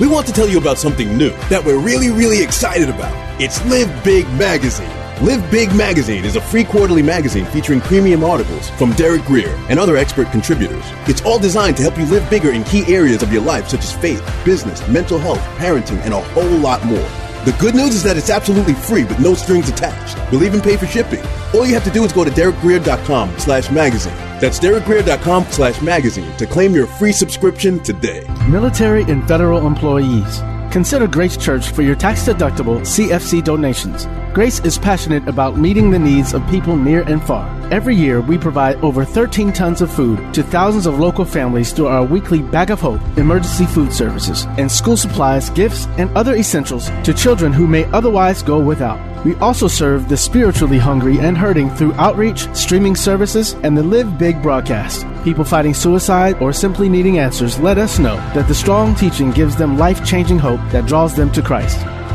We want to tell you about something new that we're really, really excited about. It's Live Big Magazine. Live Big Magazine is a free quarterly magazine featuring premium articles from Derek Grier and other expert contributors. It's all designed to help you live bigger in key areas of your life, such as faith, business, mental health, parenting, and a whole lot more. The good news is that it's absolutely free with no strings attached. We'll even pay for shipping. All you have to do is go to derekgrier.com slash magazine. That's derekgrier.com slash magazine to claim your free subscription today. Military and federal employees. Consider Grace Church for your tax deductible CFC donations. Grace is passionate about meeting the needs of people near and far. Every year, we provide over 13 tons of food to thousands of local families through our weekly Bag of Hope emergency food services and school supplies, gifts, and other essentials to children who may otherwise go without. We also serve the spiritually hungry and hurting through outreach, streaming services, and the Live Big broadcast. People fighting suicide or simply needing answers let us know that the strong teaching gives them life changing hope that draws them to Christ.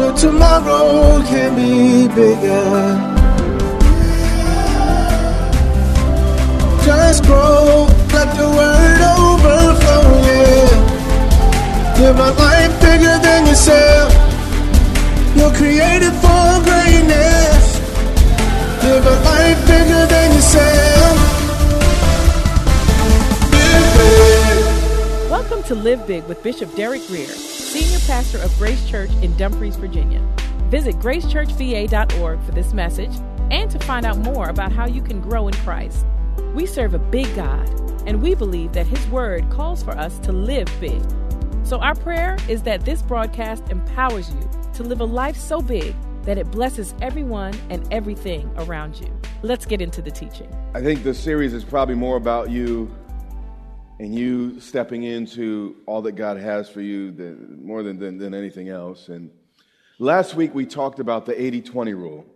But tomorrow can be bigger. Just grow, let the word overflow, yeah. Live a life bigger than yourself. You're created for greatness. Live a life bigger than yourself. Live big. Welcome to Live Big with Bishop Derek Grier, Pastor of Grace Church in Dumfries, Virginia. Visit gracechurchva.org for this message and to find out more about how you can grow in Christ. We serve a big God, and we believe that His Word calls for us to live big. So, our prayer is that this broadcast empowers you to live a life so big that it blesses everyone and everything around you. Let's get into the teaching. I think this series is probably more about you and you stepping into all that God has for you more than, than, than anything else. And last week we talked about the 80 20 rule.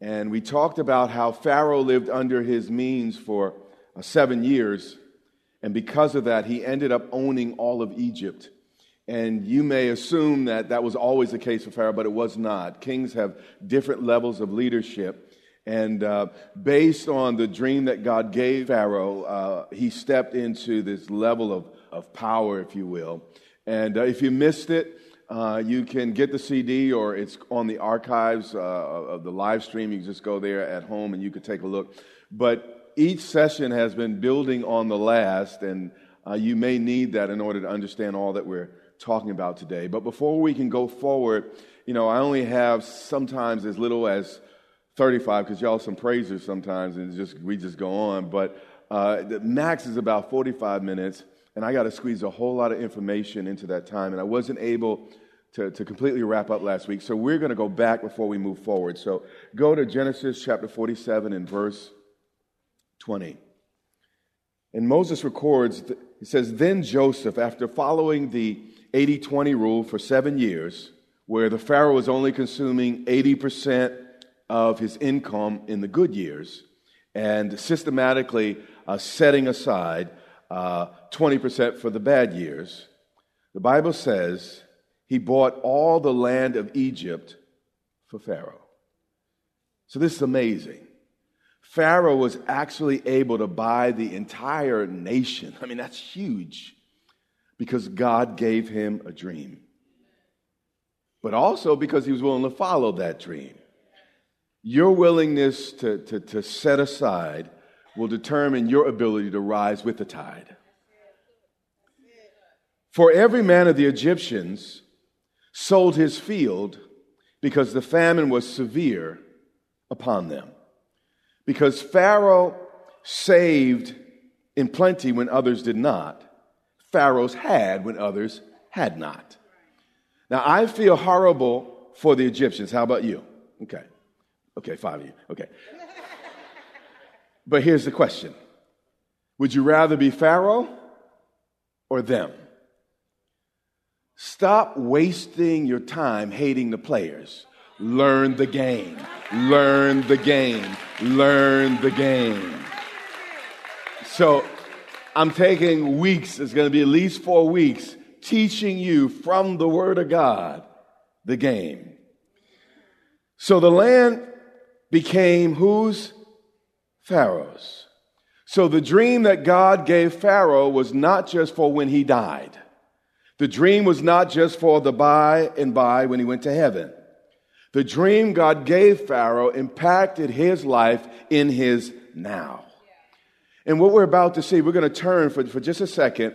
And we talked about how Pharaoh lived under his means for uh, seven years. And because of that, he ended up owning all of Egypt. And you may assume that that was always the case for Pharaoh, but it was not. Kings have different levels of leadership. And uh, based on the dream that God gave Pharaoh, uh, he stepped into this level of, of power, if you will. And uh, if you missed it, uh, you can get the CD or it's on the archives uh, of the live stream. You can just go there at home and you can take a look. But each session has been building on the last, and uh, you may need that in order to understand all that we're talking about today. But before we can go forward, you know, I only have sometimes as little as 35 because y'all some praisers sometimes, and just we just go on. But uh, the max is about 45 minutes, and I got to squeeze a whole lot of information into that time, and I wasn't able to, to completely wrap up last week. So we're going to go back before we move forward. So go to Genesis chapter 47 and verse 20. And Moses records, he says, Then Joseph, after following the 80 20 rule for seven years, where the Pharaoh was only consuming 80% of his income in the good years and systematically uh, setting aside uh, 20% for the bad years, the Bible says he bought all the land of Egypt for Pharaoh. So this is amazing. Pharaoh was actually able to buy the entire nation. I mean, that's huge because God gave him a dream. But also because he was willing to follow that dream. Your willingness to, to, to set aside will determine your ability to rise with the tide. For every man of the Egyptians sold his field because the famine was severe upon them. Because Pharaoh saved in plenty when others did not, Pharaoh's had when others had not. Now, I feel horrible for the Egyptians. How about you? Okay. Okay, five of you. Okay. But here's the question Would you rather be Pharaoh or them? Stop wasting your time hating the players. Learn the game. Learn the game. Learn the game. So I'm taking weeks, it's going to be at least four weeks, teaching you from the Word of God the game. So the land became whose? Pharaoh's. So the dream that God gave Pharaoh was not just for when he died. The dream was not just for the by and by when he went to heaven. The dream God gave Pharaoh impacted his life in his now. And what we're about to see, we're going to turn for, for just a second.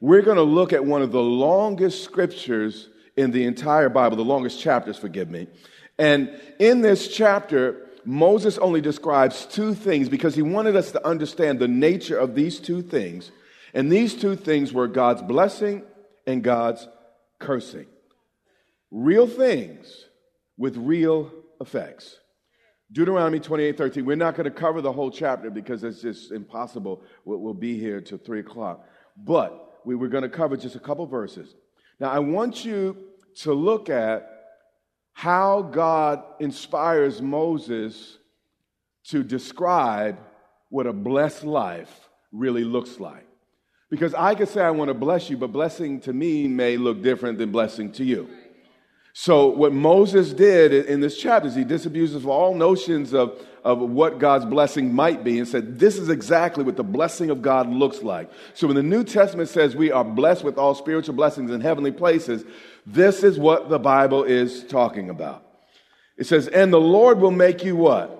We're going to look at one of the longest scriptures in the entire Bible, the longest chapters, forgive me. And in this chapter, Moses only describes two things because he wanted us to understand the nature of these two things. And these two things were God's blessing and God's cursing. Real things with real effects. Deuteronomy 28 13. We're not going to cover the whole chapter because it's just impossible. We'll, be here till 3 o'clock. But we were going to cover just a couple verses. Now, I want you to look at how God inspires Moses to describe what a blessed life really looks like. Because I could say I want to bless you, but blessing to me may look different than blessing to you. So, what Moses did in this chapter is he disabuses of all notions of, of what God's blessing might be and said, This is exactly what the blessing of God looks like. So, when the New Testament says we are blessed with all spiritual blessings in heavenly places, this is what the Bible is talking about. It says, And the Lord will make you what?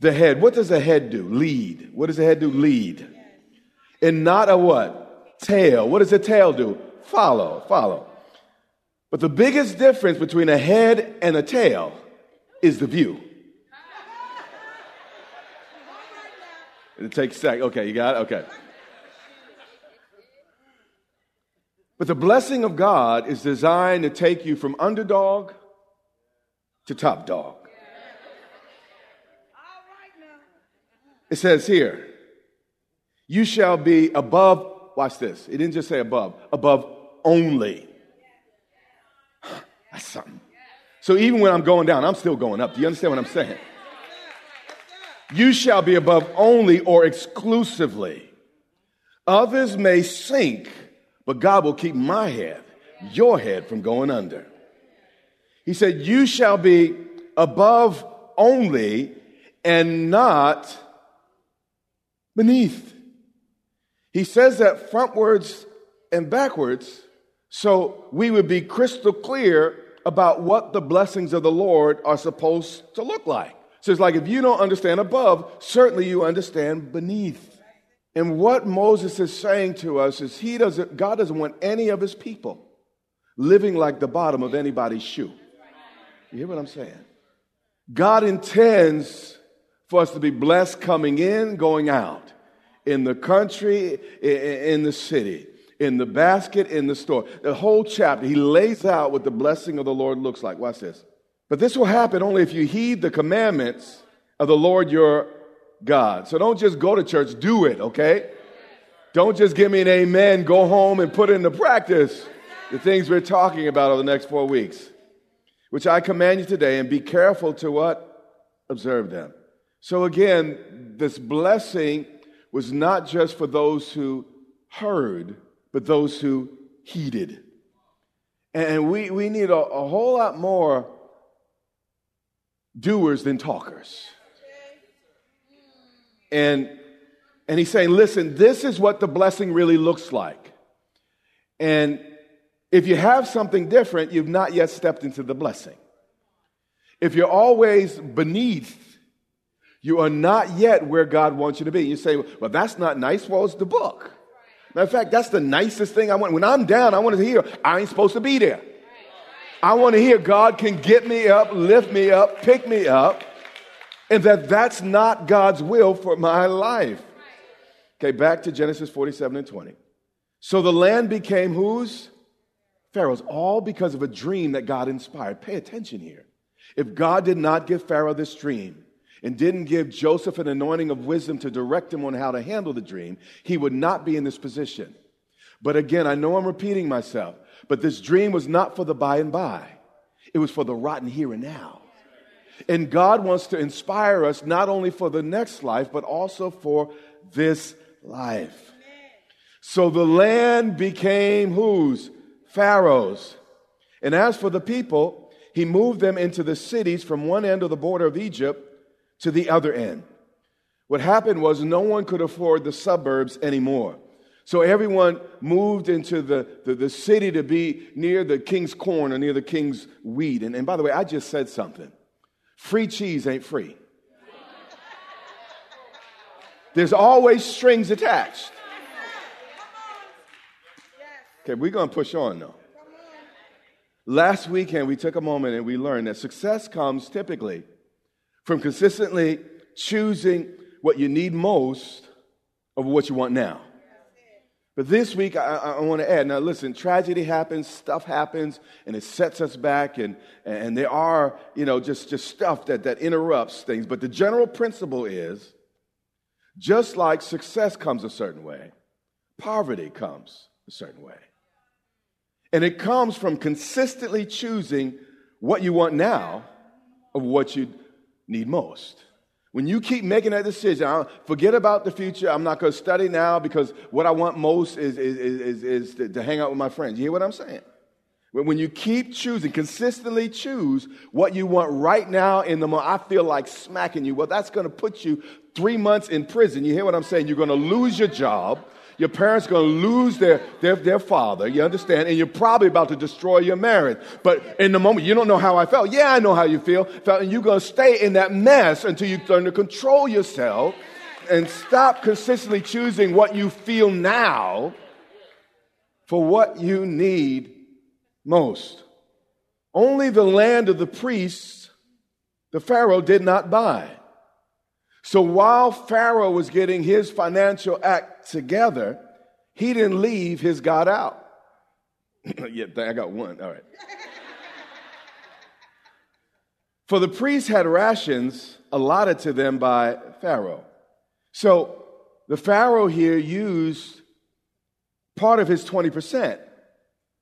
The head. What does a head do? Lead. What does a head do? Lead. And not a what? Tail. What does a tail do? Follow. Follow. But the biggest difference between a head and a tail is the view. It takes a sec. Okay, you got it? Okay. But the blessing of God is designed to take you from underdog to top dog. It says here, you shall be above, watch this. It didn't just say above, above only. That's something. So even when I'm going down, I'm still going up. Do you understand what I'm saying? You shall be above only or exclusively. Others may sink, but God will keep my head, your head, from going under. He said, You shall be above only and not beneath. He says that frontwards and backwards so we would be crystal clear about what the blessings of the Lord are supposed to look like. So it's like if you don't understand above, certainly you understand beneath. And what Moses is saying to us is he doesn't, God doesn't want any of his people living like the bottom of anybody's shoe. You hear what I'm saying? God intends for us to be blessed coming in, going out, in the country, in the city in the basket in the store. The whole chapter, he lays out what the blessing of the Lord looks like. Watch this. But this will happen only if you heed the commandments of the Lord your God. So don't just go to church, do it, okay? Don't just give me an amen, go home and put into practice the things we're talking about over the next four weeks, which I command you today, and be careful to what? Observe them. So again, this blessing was not just for those who heard, but those who heeded. And we, we need a, a whole lot more doers than talkers. And, and he's saying, listen, this is what the blessing really looks like. And if you have something different, you've not yet stepped into the blessing. If you're always beneath, you are not yet where God wants you to be. You say, well, that's not nice. Well, it's the book. Matter of fact, that's the nicest thing I want. When I'm down, I want to hear, I ain't supposed to be there. I want to hear God can get me up, lift me up, pick me up, and that that's not God's will for my life. Okay, back to Genesis 47 and 20. So the land became whose? Pharaoh's, all because of a dream that God inspired. Pay attention here. If God did not give Pharaoh this dream and didn't give Joseph an anointing of wisdom to direct him on how to handle the dream, he would not be in this position. But again, I know I'm repeating myself, but this dream was not for the by and by, it was for the rotten here and now. And God wants to inspire us not only for the next life, but also for this life. So the land became whose? Pharaoh's. And as for the people, he moved them into the cities from one end of the border of Egypt to the other end. What happened was no one could afford the suburbs anymore. So everyone moved into the, the, the, city to be near the king's corn or near the king's wheat. And, and by the way, I just said something free cheese ain't free, there's always strings attached. Okay, we're going to push on though. Last weekend, we took a moment and we learned that success comes typically from consistently choosing what you need most over what you want now. But this week, I, I want to add now, listen, tragedy happens, stuff happens, and it sets us back, and, and there are, you know, just, just stuff that, that interrupts things. But the general principle is just like success comes a certain way, poverty comes a certain way. And it comes from consistently choosing what you want now of what you need most. When you keep making that decision, I'll forget about the future. I'm not going to study now because what I want most is, is, is, is to, to hang out with my friends. You hear what I'm saying? When you keep choosing, consistently choose what you want right now in the moment, I feel like smacking you. Well, that's going to put you three months in prison. You hear what I'm saying? You're going to lose your job. Your parents are going to lose their, their, their father, you understand? And you're probably about to destroy your marriage. But in the moment, you don't know how I felt. Yeah, I know how you feel. Felt, and you're going to stay in that mess until you learn to control yourself and stop consistently choosing what you feel now for what you need most. Only the land of the priests, the Pharaoh did not buy. So while Pharaoh was getting his financial act together, he didn't leave his God out. yeah, I got one. All right. For the priests had rations allotted to them by Pharaoh. So the Pharaoh here used part of his 20%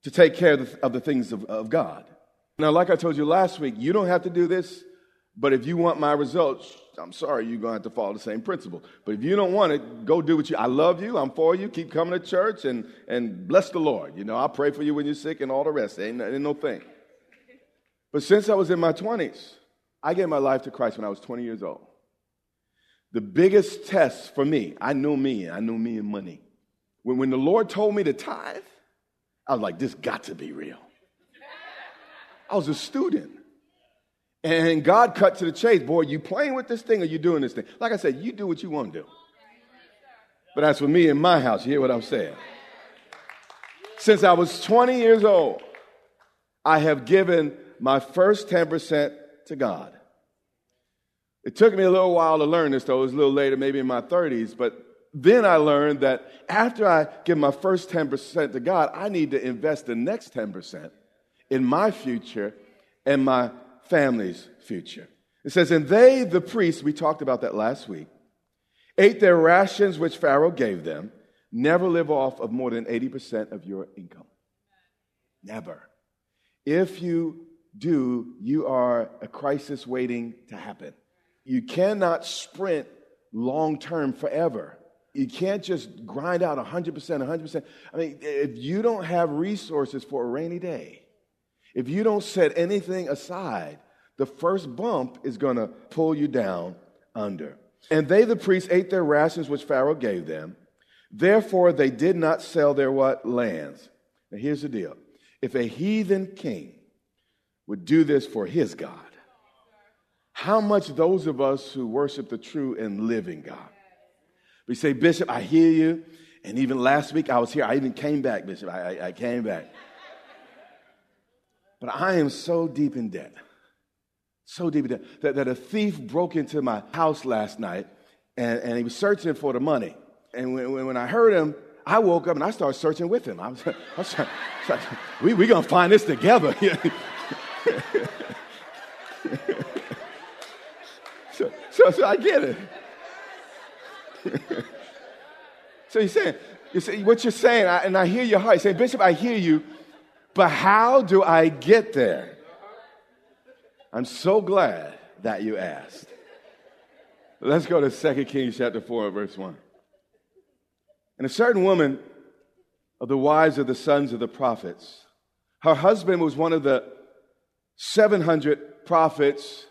to take care of the, of the things of, of God. Now, like I told you last week, you don't have to do this, but if you want my results, I'm sorry, you're going to have to follow the same principle. But if you don't want it, go do what you. I love you. I'm for you. Keep coming to church and and bless the Lord. You know, I'll pray for you when you're sick and all the rest. Ain't, ain't no thing. But since I was in my 20s, I gave my life to Christ when I was 20 years old. The biggest test for me, I knew me. I knew me and money. When when the Lord told me to tithe, I was like, this got to be real. I was a student. And God cut to the chase. Boy, you playing with this thing or you doing this thing? Like I said, you do what you want to do. But that's for me in my house, you hear what I'm saying? Since I was 20 years old, I have given my first 10% to God. It took me a little while to learn this, though. It was a little later, maybe in my 30s. But then I learned that after I give my first 10% to God, I need to invest the next 10% in my future and my family's future. It says, And they, the priests, we talked about that last week, ate their rations which Pharaoh gave them. Never live off of more than 80% of your income. Never. If you do, you are a crisis waiting to happen. You cannot sprint long term forever. You can't just grind out 100%, 100%. I mean, if you don't have resources for a rainy day, if you don't set anything aside, the first bump is going to pull you down under. And they, the priests, ate their rations which Pharaoh gave them. Therefore, they did not sell their what? Lands. Now, here's the deal. If a heathen king would do this for his God, how much those of us who worship the true and living God? We say, Bishop, I hear you. And even last week I was here. I even came back, Bishop. I, I, I came back. But I am so deep in debt. So deep in debt that, that a thief broke into my house last night and, and he was searching for the money. And when, when I heard him, I woke up and I started searching with him. I was, I was like, we, we're going to find this together. so, so, so I get it. so you're saying, you say, what you're saying, I, and I hear your heart. You say, Bishop, I hear you, but how do I get there? I'm so glad that you asked. Let's go to 2 Kings chapter 4, verse 1. And a certain woman of the wives of the sons of the prophets, her husband was one of the 700 prophets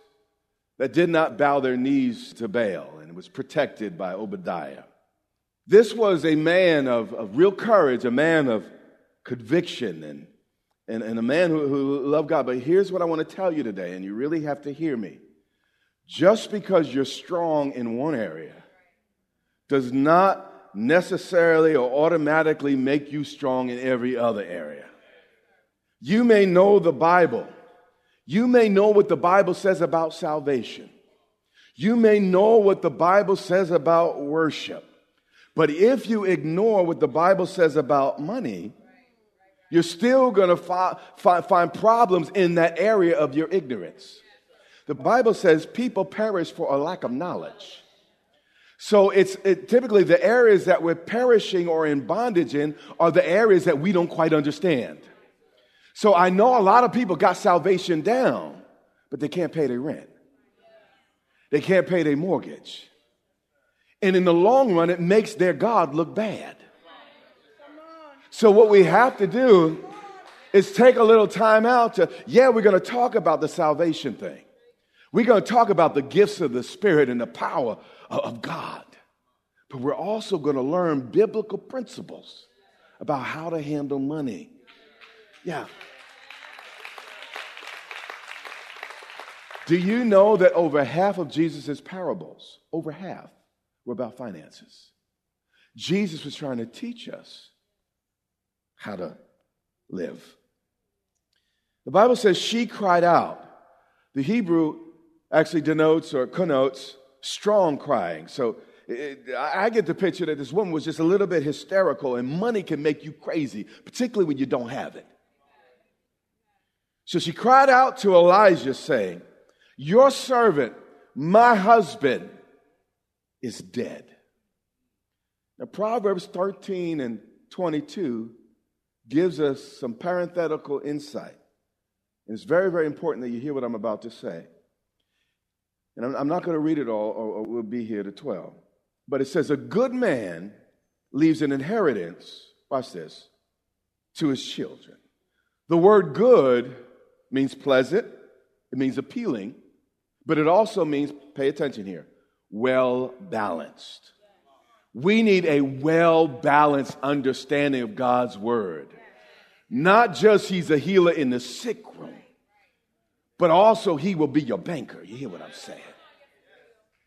that did not bow their knees to Baal and was protected by Obadiah. This was a man of, of real courage, a man of conviction, and, and, and a man who, who loved God. But here's what I want to tell you today, and you really have to hear me. Just because you're strong in one area does not necessarily or automatically make you strong in every other area. You may know the Bible. You may know what the Bible says about salvation. You may know what the Bible says about worship. But if you ignore what the Bible says about money, you're still going to fi- fi- find problems in that area of your ignorance. The Bible says people perish for a lack of knowledge. So it's it, typically the areas that we're perishing or in bondage in are the areas that we don't quite understand. So I know a lot of people got salvation down, but they can't pay their rent. They can't pay their mortgage. And in the long run, it makes their God look bad. So what we have to do is take a little time out to, yeah, we're going to talk about the salvation thing. We're going to talk about the gifts of the Spirit and the power of God. But we're also going to learn biblical principles about how to handle money. Yeah. Do you know that over half of Jesus' parables, over half, were about finances? Jesus was trying to teach us how to live. The Bible says she cried out. The Hebrew actually denotes or connotes strong crying. So it, I get the picture that this woman was just a little bit hysterical, and money can make you crazy, particularly when you don't have it. So she cried out to Elijah, saying, Your servant, my husband, is dead. Now, Proverbs 13 and 22 gives us some parenthetical insight. And it's very, very important that you hear what I'm about to say. And I'm, I'm not going to read it all, or, or we'll be here to 12. But it says, A good man leaves an inheritance, watch this, to his children. The word good means pleasant, it means appealing, but it also means, pay attention here, well balanced. We need a well balanced understanding of God's word. Not just he's a healer in the sick room, but also he will be your banker. You hear what I'm saying?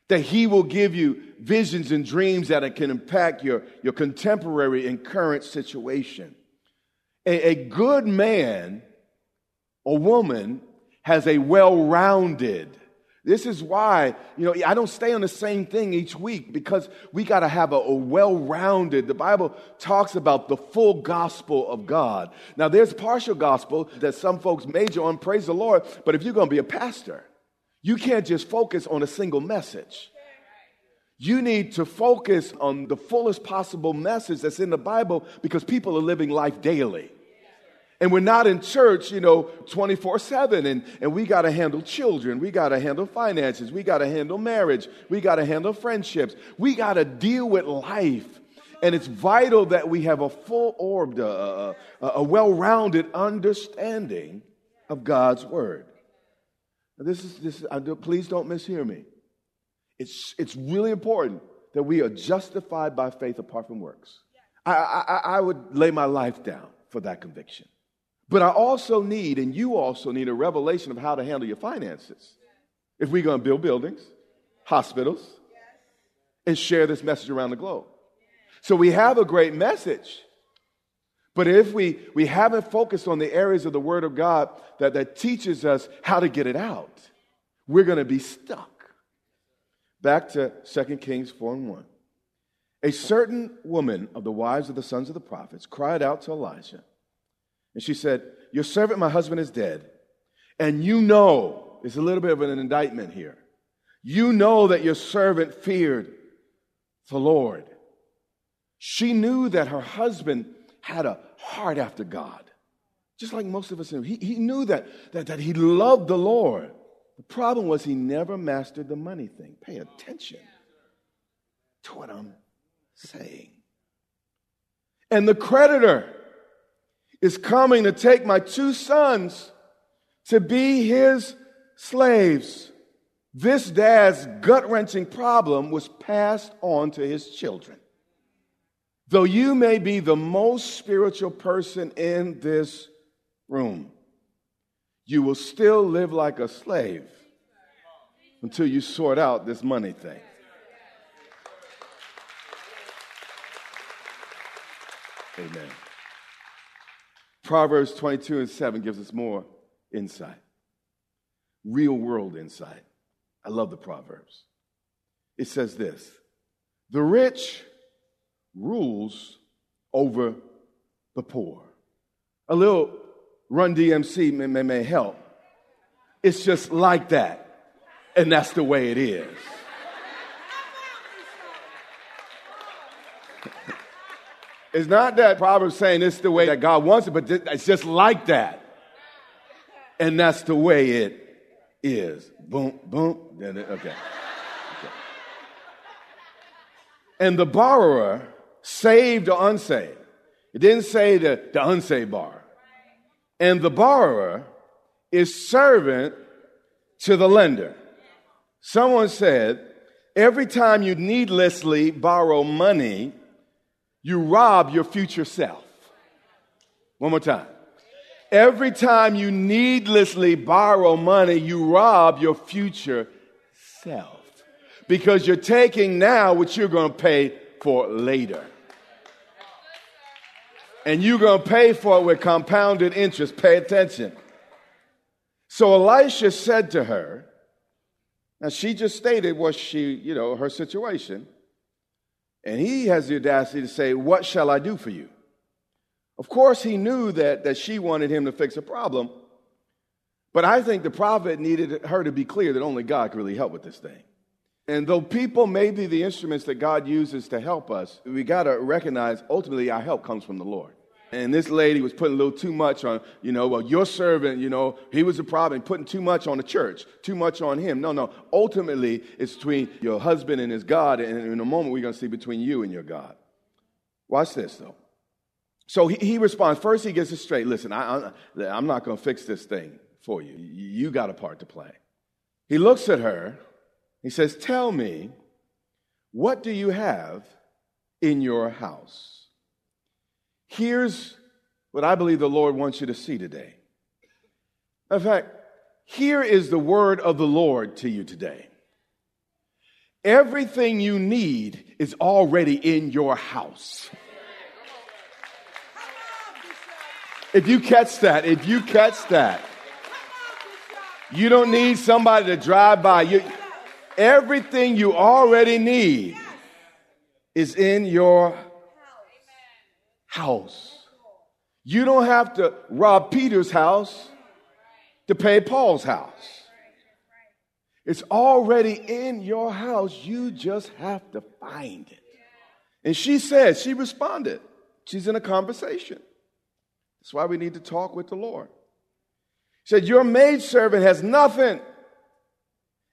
That he will give you visions and dreams that can impact your, your contemporary and current situation. A, a good man or woman has a well rounded this is why, you know, I don't stay on the same thing each week because we got to have a, a well rounded, the Bible talks about the full gospel of God. Now, there's partial gospel that some folks major on, praise the Lord, but if you're going to be a pastor, you can't just focus on a single message. You need to focus on the fullest possible message that's in the Bible because people are living life daily. And we're not in church, you know, 24 7. And, and we got to handle children. We got to handle finances. We got to handle marriage. We got to handle friendships. We got to deal with life. And it's vital that we have a full orbed, uh, uh a well rounded understanding of God's word. Now this is, this, do, please don't mishear me. It's, it's really important that we are justified by faith apart from works. I, I, I would lay my life down for that conviction. But I also need, and you also need, a revelation of how to handle your finances. If we're going to build buildings, hospitals, and share this message around the globe. So we have a great message. But if we, we haven't focused on the areas of the Word of God that, that teaches us how to get it out, we're going to be stuck. Back to 2 Kings 4 and 1. A certain woman of the wives of the sons of the prophets cried out to Elijah, and she said, Your servant, my husband, is dead. And you know, it's a little bit of an indictment here. You know that your servant feared the Lord. She knew that her husband had a heart after God, just like most of us. He, he knew that, that, that he loved the Lord. The problem was he never mastered the money thing. Pay attention to what I'm saying. And the creditor is coming to take my two sons to be his slaves. This dad's gut wrenching problem was passed on to his children. Though you may be the most spiritual person in this room, you will still live like a slave until you sort out this money thing. Amen. Proverbs 22 and 7 gives us more insight, real world insight. I love the Proverbs. It says this The rich rules over the poor. A little run DMC may, may, may help. It's just like that. And that's the way it is. It's not that Proverbs saying it's the way that God wants it, but it's just like that. And that's the way it is. Boom, boom. Okay. okay. And the borrower, saved or unsaved, it didn't say the, the unsaved borrower. And the borrower is servant to the lender. Someone said, every time you needlessly borrow money, you rob your future self. One more time. Every time you needlessly borrow money, you rob your future self because you're taking now what you're going to pay for later. And you're going to pay for it with compounded interest. Pay attention. So Elisha said to her, now she just stated what she, you know, her situation. And he has the audacity to say, What shall I do for you? Of course, he knew that, that she wanted him to fix a problem. But I think the prophet needed her to be clear that only God could really help with this thing. And though people may be the instruments that God uses to help us, we got to recognize ultimately our help comes from the Lord. And this lady was putting a little too much on, you know, well, your servant, you know, he was a problem, putting too much on the church, too much on him. No, no. Ultimately, it's between your husband and his God. And in a moment, we're going to see between you and your God. Watch this, though. So he, he responds. First, he gets it straight. Listen, I, I, I'm not going to fix this thing for you. You got a part to play. He looks at her. He says, Tell me, what do you have in your house? Here's what I believe the Lord wants you to see today. In fact, here is the word of the Lord to you today. Everything you need is already in your house. If you catch that, if you catch that, you don't need somebody to drive by. You, everything you already need is in your house. You don't have to rob Peter's house to pay Paul's house. It's already in your house. You just have to find it. And she said, she responded. She's in a conversation. That's why we need to talk with the Lord. She said, Your maidservant has nothing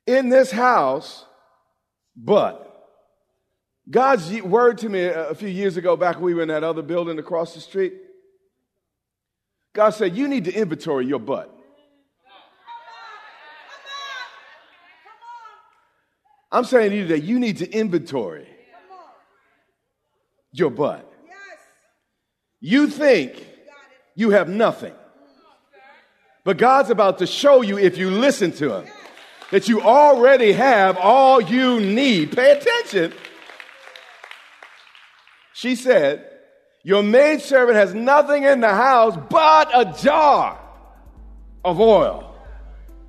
in this house but God's word to me a few years ago, back when we were in that other building across the street, God said, You need to inventory your butt. I'm saying to you that you need to inventory your butt. You think you have nothing. But God's about to show you, if you listen to Him, that you already have all you need. Pay attention She said, Your maidservant has nothing in the house but a jar of oil.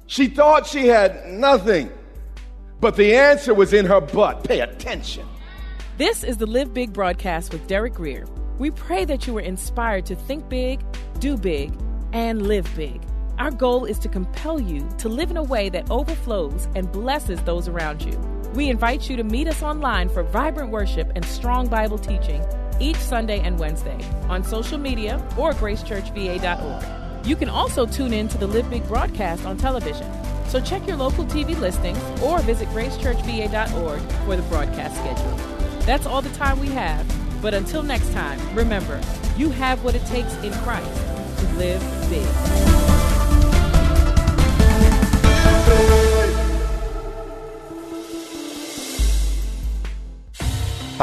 She thought she had nothing, but the answer was in her butt. Pay attention. This is the Live Big broadcast with Derek Grier. We pray that you were inspired to think big, do big, and live big. Our goal is to compel you to live in a way that overflows and blesses those around you. We invite you to meet us online for vibrant worship and strong Bible teaching each Sunday and Wednesday on social media or gracechurchva.org. You can also tune in to the Live Big broadcast on television. So check your local TV listings or visit gracechurchva.org for the broadcast schedule. That's all the time we have. But until next time, remember, you have what it takes in Christ to live big.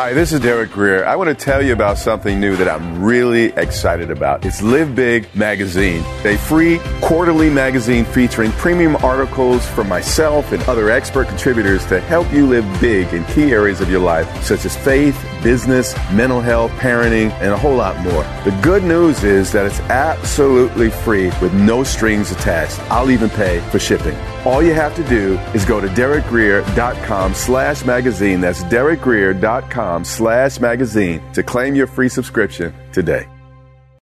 Hi, this is Derek Grier. I want to tell you about something new that I'm really excited about. It's Live Big Magazine, a free quarterly magazine featuring premium articles from myself and other expert contributors to help you live big in key areas of your life, such as faith, business, mental health, parenting, and a whole lot more. The good news is that it's absolutely free with no strings attached. I'll even pay for shipping. All you have to do is go to derekgrier.com slash magazine. That's derekgrier.com slash magazine to claim your free subscription today.